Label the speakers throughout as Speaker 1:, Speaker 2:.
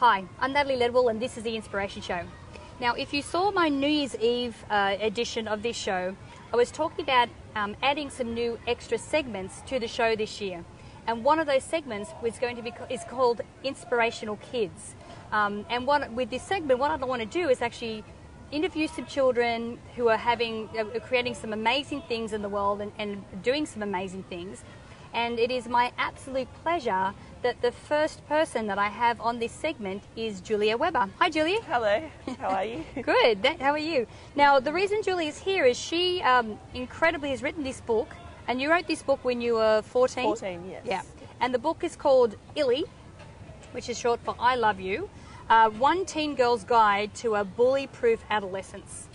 Speaker 1: Hi, I'm Natalie Ledwell, and this is the Inspiration Show. Now, if you saw my New Year's Eve uh, edition of this show, I was talking about um, adding some new extra segments to the show this year, and one of those segments was going to be is called Inspirational Kids. Um, and what, with this segment, what I want to do is actually interview some children who are having uh, creating some amazing things in the world and, and doing some amazing things. And it is my absolute pleasure that the first person that I have on this segment is Julia Weber. Hi, Julia.
Speaker 2: Hello. How are you?
Speaker 1: Good. How are you? Now, the reason Julia is here is she um, incredibly has written this book, and you wrote this book when you were 14?
Speaker 2: 14, yes.
Speaker 1: Yeah. And the book is called ILY, which is short for I Love You uh, One Teen Girl's Guide to a Bully Proof Adolescence.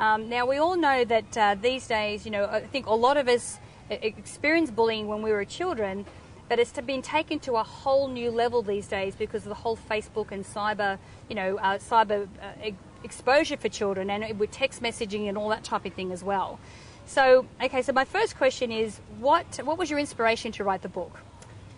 Speaker 1: Um, now, we all know that uh, these days, you know, I think a lot of us experienced bullying when we were children, but it's been taken to a whole new level these days because of the whole Facebook and cyber, you know, uh, cyber uh, exposure for children and with text messaging and all that type of thing as well. So, okay, so my first question is, what what was your inspiration to write the book?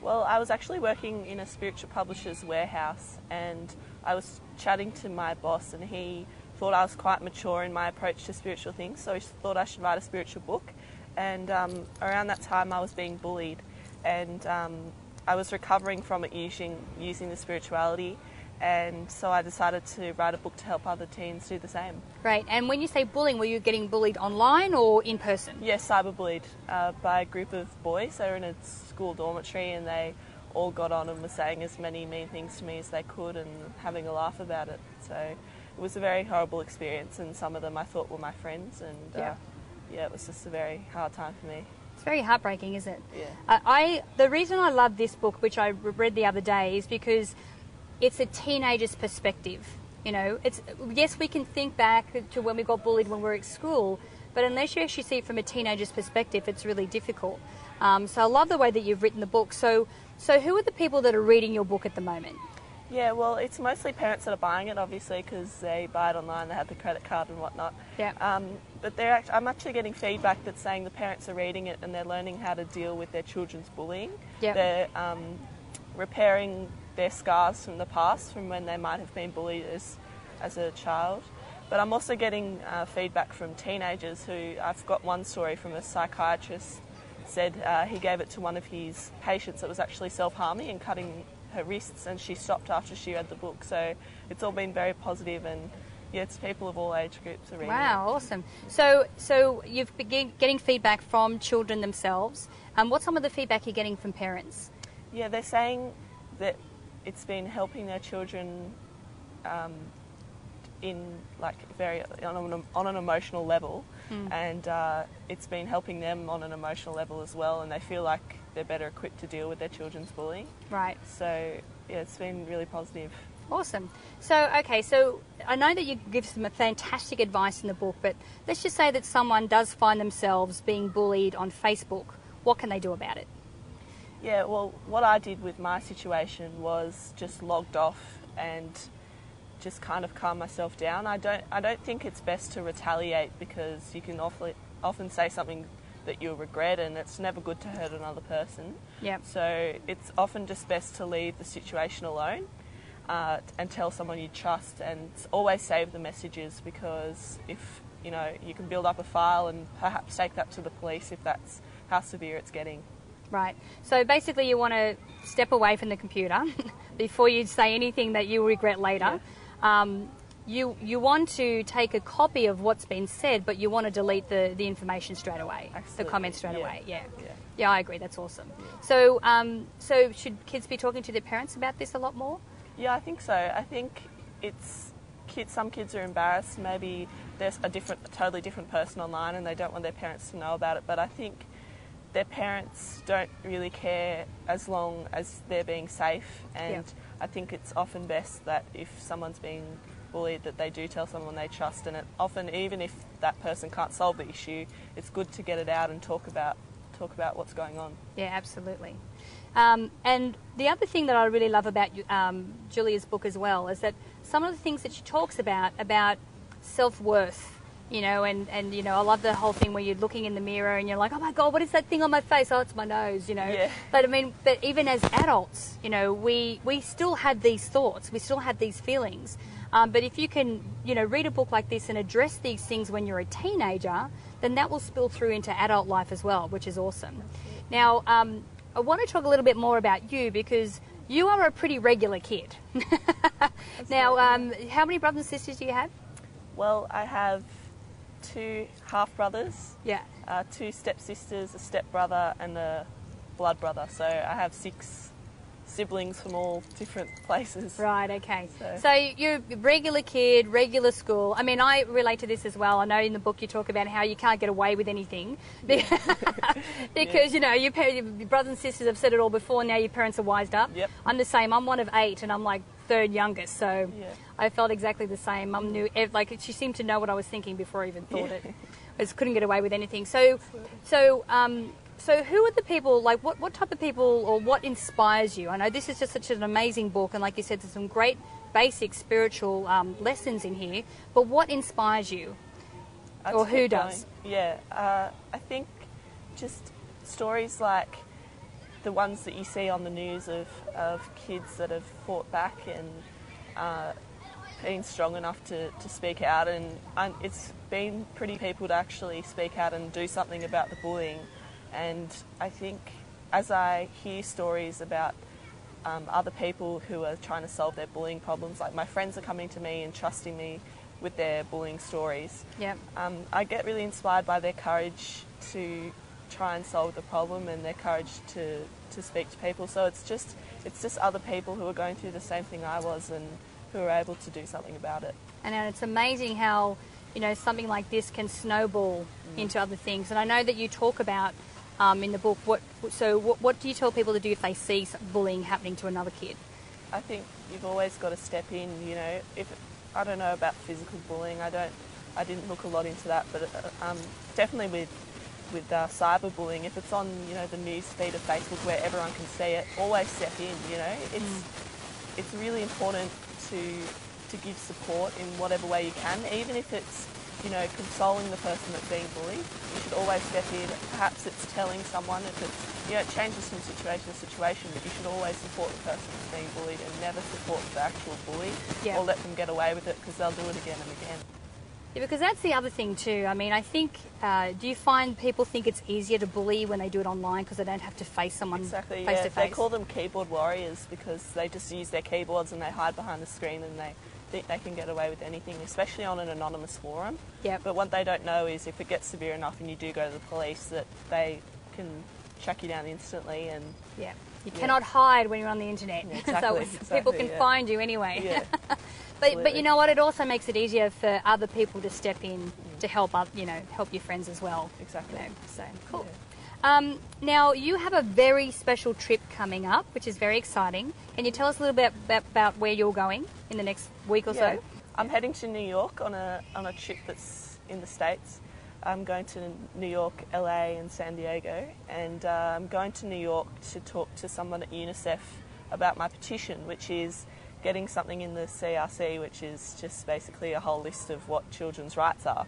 Speaker 2: Well, I was actually working in a spiritual publisher's warehouse, and I was chatting to my boss, and he thought I was quite mature in my approach to spiritual things, so he thought I should write a spiritual book. And um, around that time, I was being bullied and um, I was recovering from it using using the spirituality. And so I decided to write a book to help other teens do the same.
Speaker 1: Great. And when you say bullying, were you getting bullied online or in person?
Speaker 2: Yes, cyberbullied uh, by a group of boys. They were in a school dormitory and they all got on and were saying as many mean things to me as they could and having a laugh about it. So it was a very horrible experience, and some of them I thought were my friends, and yeah, uh, yeah it was just a very hard time for me.
Speaker 1: It's very heartbreaking, isn't it?
Speaker 2: Yeah.
Speaker 1: Uh, I the reason I love this book, which I read the other day, is because it's a teenager's perspective. You know, it's yes, we can think back to when we got bullied when we were at school, but unless you actually see it from a teenager's perspective, it's really difficult. Um, so I love the way that you've written the book. So, so who are the people that are reading your book at the moment?
Speaker 2: Yeah, well, it's mostly parents that are buying it, obviously, because they buy it online, they have the credit card and whatnot.
Speaker 1: Yeah.
Speaker 2: Um, but they're act- I'm actually getting feedback that's saying the parents are reading it and they're learning how to deal with their children's bullying.
Speaker 1: Yeah.
Speaker 2: They're um, repairing their scars from the past, from when they might have been bullied as, as a child. But I'm also getting uh, feedback from teenagers who I've got one story from a psychiatrist said uh, he gave it to one of his patients that was actually self-harming and cutting her wrists, and she stopped after she read the book. So it's all been very positive, and yeah, it's people of all age groups are reading.
Speaker 1: Wow, it. awesome! So, so you've been getting feedback from children themselves. Um, what's some of the feedback you're getting from parents?
Speaker 2: Yeah, they're saying that it's been helping their children um, in like very on an, on an emotional level, mm. and uh, it's been helping them on an emotional level as well, and they feel like they're better equipped to deal with their children's bullying.
Speaker 1: Right.
Speaker 2: So yeah, it's been really positive.
Speaker 1: Awesome. So, okay, so I know that you give some fantastic advice in the book, but let's just say that someone does find themselves being bullied on Facebook. What can they do about it?
Speaker 2: Yeah, well, what I did with my situation was just logged off and just kind of calm myself down. I don't, I don't think it's best to retaliate because you can often, often say something that you'll regret, and it's never good to hurt another person.
Speaker 1: Yeah.
Speaker 2: So it's often just best to leave the situation alone uh, and tell someone you trust, and always save the messages because if you know you can build up a file and perhaps take that to the police if that's how severe it's getting.
Speaker 1: Right. So basically, you want to step away from the computer before you say anything that you'll regret later. Yeah. Um, you you want to take a copy of what's been said, but you want to delete the, the information straight away,
Speaker 2: Absolutely.
Speaker 1: the comments straight
Speaker 2: yeah.
Speaker 1: away. Yeah.
Speaker 2: yeah,
Speaker 1: yeah, I agree. That's awesome. Yeah. So um, so should kids be talking to their parents about this a lot more?
Speaker 2: Yeah, I think so. I think it's kids. Some kids are embarrassed. Maybe there's a different, a totally different person online, and they don't want their parents to know about it. But I think their parents don't really care as long as they're being safe and I think it's often best that if someone's being bullied, that they do tell someone they trust, and it often, even if that person can't solve the issue, it's good to get it out and talk about talk about what's going on.
Speaker 1: Yeah, absolutely. Um, and the other thing that I really love about um, Julia's book as well is that some of the things that she talks about about self worth. You know, and, and you know, I love the whole thing where you're looking in the mirror and you're like, oh my god, what is that thing on my face? Oh, it's my nose. You know.
Speaker 2: Yeah.
Speaker 1: But I mean, but even as adults, you know, we we still have these thoughts, we still have these feelings. Um, but if you can, you know, read a book like this and address these things when you're a teenager, then that will spill through into adult life as well, which is awesome. Now, um, I want to talk a little bit more about you because you are a pretty regular kid. now, um, how many brothers and sisters do you have?
Speaker 2: Well, I have two half brothers,
Speaker 1: Yeah.
Speaker 2: uh, two stepsisters, a stepbrother, and a blood brother. So I have six siblings from all different places.
Speaker 1: Right, okay.
Speaker 2: So-
Speaker 1: So you're a regular kid, regular school. I mean, I relate to this as well. I know in the book you talk about how you can't get away with anything because, you know, your, par- your brothers and sisters have said it all before. Now your parents are wised up.
Speaker 2: Yep.
Speaker 1: I'm the same. I'm one of eight and I'm like third youngest. So
Speaker 2: Yeah.
Speaker 1: I felt exactly the same. Mum knew, like, she seemed to know what I was thinking before I even thought it. I just couldn't get away with anything. So, so, um, so who are the people? Like, what, what type of people or what inspires you? I know this is just such an amazing book, and like you said, there's some great basic spiritual um, lessons in here. But what inspires you?
Speaker 2: I'd
Speaker 1: Or who
Speaker 2: going.
Speaker 1: does?
Speaker 2: Yeah, uh, I think just stories like the ones that you see on the news of, of kids that have fought back and uh, been strong enough to, to speak out, and, and it's been pretty people to actually speak out and do something about the bullying. And I think as I hear stories about um, other people who are trying to solve their bullying problems, like my friends are coming to me and trusting me with their bullying stories.
Speaker 1: Yeah.
Speaker 2: Um, I get really inspired by their courage to try and solve the problem and their courage to, to speak to people. So it's just it's just other people who are going through the same thing I was and who are able to do something about it.
Speaker 1: And it's amazing how, you know, something like this can snowball into other things. And I know that you talk about um, in the book what. So, what, what do you tell people to do if they see bullying happening to another kid?
Speaker 2: I think you've always got to step in. You know, if I don't know about physical bullying, I don't, I didn't look a lot into that, but uh, um, definitely with with uh, cyberbullying, if it's on you know the news feed of Facebook where everyone can see it, always step in. You know, it's it's really important to to give support in whatever way you can, even if it's you know consoling the person that's being bullied. You should always step in. Perhaps it's telling someone if it's you know it changes from situation to situation, but you should always support the person that's being bullied and never support the actual bully
Speaker 1: Yeah.
Speaker 2: or let them get away with it because they'll do it again and again.
Speaker 1: Yeah, because that's the other thing too. I mean, I think. Uh, do you find people think it's easier to bully when they do it online because they don't have to face someone
Speaker 2: Exactly.
Speaker 1: face
Speaker 2: Yeah,
Speaker 1: to face?
Speaker 2: they call them keyboard warriors because they just use their keyboards and they hide behind the screen and they think they can get away with anything, especially on an anonymous forum.
Speaker 1: Yep.
Speaker 2: But what they don't know is if it gets severe enough and you do go to the police, that they can track you down instantly and
Speaker 1: Yeah. You
Speaker 2: Yeah.
Speaker 1: cannot hide when you're on the internet.
Speaker 2: Yeah,
Speaker 1: so
Speaker 2: exactly,
Speaker 1: people can
Speaker 2: yeah.
Speaker 1: find you anyway.
Speaker 2: yeah,
Speaker 1: But but you know what? It also makes it easier for other people to step in to help up, you know, help your friends as well.
Speaker 2: Exactly.
Speaker 1: You know, so cool. Um, now you have a very special trip coming up, which is very exciting. Can you tell us a little bit about, about where you're going in the next week or
Speaker 2: Yeah.
Speaker 1: so?
Speaker 2: I'm heading to New York on a on a trip that's in the states. I'm going to New York, LA, and San Diego, and uh, I'm going to New York to talk to someone at UNICEF about my petition, which is getting something in the CRC, which is just basically a whole list of what children's rights are.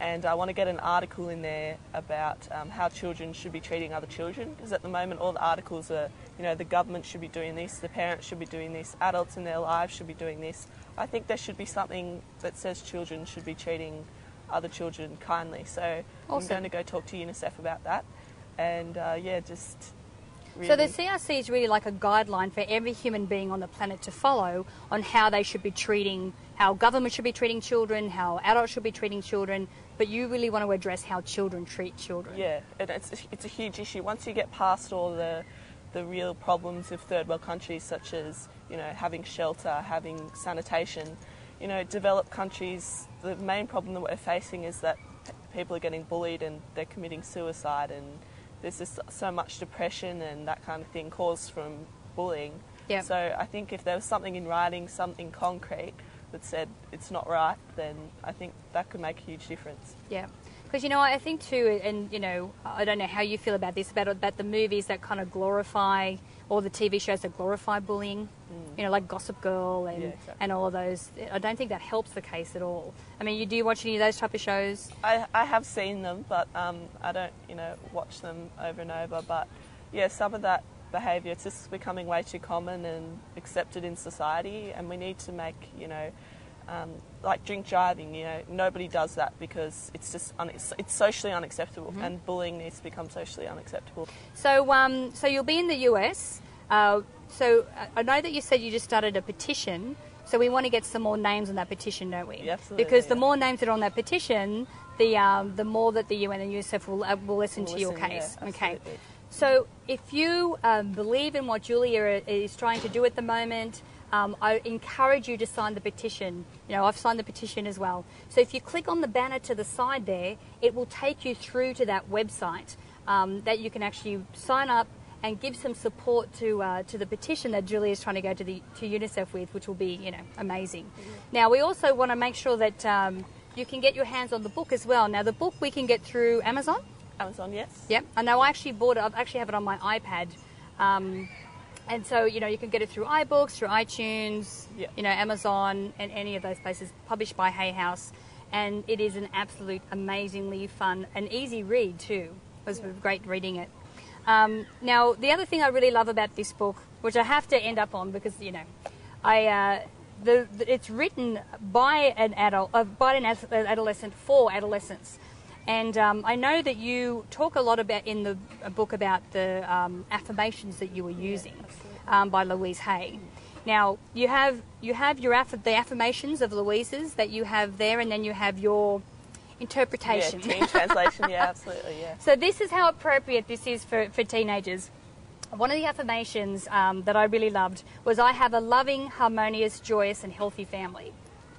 Speaker 2: And I want to get an article in there about um, how children should be treating other children, because at the moment all the articles are, you know, the government should be doing this, the parents should be doing this, adults in their lives should be doing this. I think there should be something that says children should be treating other children kindly. So I'm going to go talk to UNICEF about that, and uh, yeah, just. Really,
Speaker 1: So the CRC is really like a guideline for every human being on the planet to follow on how they should be treating, how government should be treating children, how adults should be treating children. But you really want to address how children treat children.
Speaker 2: Yeah, and it's it's a huge issue. Once you get past all the the real problems of third world countries, such as you know having shelter, having sanitation, you know, developed countries, the main problem that we're facing is that people are getting bullied and they're committing suicide, and there's just so much depression and that kind of thing caused from bullying.
Speaker 1: Yeah.
Speaker 2: So I think if there was something in writing, something concrete that said it's not right, then I think that could make a huge difference.
Speaker 1: Yeah. Because you know, I think too, and you know, I don't know how you feel about this, about about the movies that kind of glorify, or the TV shows that glorify bullying. You know, like Gossip Girl and
Speaker 2: Yeah, exactly.
Speaker 1: and all of those. I don't think that helps the case at all. I mean, you do watch any of those type of shows?
Speaker 2: I, I have seen them, but um, I don't, you know, watch them over and over. But yeah, some of that behaviour it's just becoming way too common and accepted in society, and we need to make, you know, um, like drink driving. You know, nobody does that because it's just un- it's, it's socially unacceptable, and bullying needs to become socially unacceptable.
Speaker 1: So, um, so you'll be in the US. Uh, so uh, I know that you said you just started a petition. So we want to get some more names on that petition, don't we?
Speaker 2: Yeah, absolutely,
Speaker 1: Because the
Speaker 2: yeah.
Speaker 1: more names that are on that petition, the um, the more that the UN and UNICEF will, uh, will listen
Speaker 2: Will
Speaker 1: to your
Speaker 2: listen, yeah,
Speaker 1: case. okay. So if you um, believe in what Julia is trying to do at the moment, um, I encourage you to sign the petition. You know, I've signed the petition as well. So if you click on the banner to the side there, it will take you through to that website um, that you can actually sign up and give some support to uh, to the petition that Julia is trying to go to the to UNICEF with, which will be you know amazing. Now we also want to make sure that um, you can get your hands on the book as well. Now the book we can get through Amazon.
Speaker 2: Amazon, yes.
Speaker 1: Yep, I know. I actually bought it. I actually have it on my iPad, um, and so you know you can get it through iBooks, through iTunes,
Speaker 2: Yeah.
Speaker 1: you know Amazon, and any of those places. Published by Hay House, and it is an absolute amazingly fun and easy read too. It was great reading it. Um, now the other thing I really love about this book, which I have to end up on because you know, I. Uh, the, the, it's written by an adult, uh, by an adolescent for adolescents. And um, I know that you talk a lot about in the uh, book about the um, affirmations that you were using um, by Louise Hay. Now you have you have your the affirmations of Louise's that you have there, and then you have your
Speaker 2: Yeah,
Speaker 1: interpretation.
Speaker 2: teen translation, yeah, absolutely, yeah.
Speaker 1: So this is how appropriate this is for, for teenagers. One of the affirmations um, that I really loved was I have a loving, harmonious, joyous, and healthy family,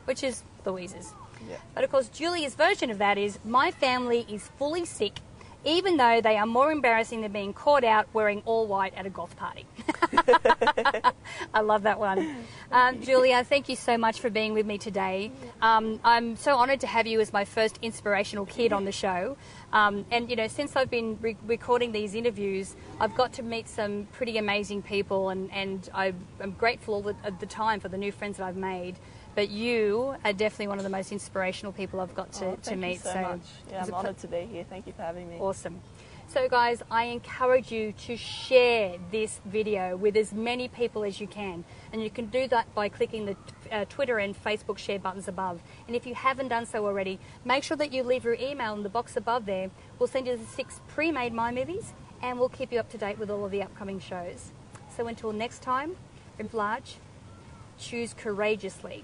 Speaker 1: which is Louise's.
Speaker 2: Yeah.
Speaker 1: But of course, Julia's version of that is my family is fully sick, even though they are more embarrassing than being caught out wearing all white at a goth party. I love that one. Um, Julia, thank you so much for being with me today. Um, I'm so honoured to have you as my first inspirational kid on the show. Um, and, you know, since I've been re- recording these interviews, I've got to meet some pretty amazing people, and, and I'm grateful all the, the time for the new friends that I've made. But you are definitely one of the most inspirational people I've got to,
Speaker 2: Oh,
Speaker 1: to
Speaker 2: thank
Speaker 1: meet.
Speaker 2: you so, much. Yeah, I'm honoured to be here. Thank you for having me.
Speaker 1: Awesome. So, guys, I encourage you to share this video with as many people as you can. And you can do that by clicking the uh, Twitter and Facebook share buttons above. And if you haven't done so already, make sure that you leave your email in the box above there. We'll send you the six pre made Mind Movies and we'll keep you up to date with all of the upcoming shows. So, until next time, live large, choose courageously,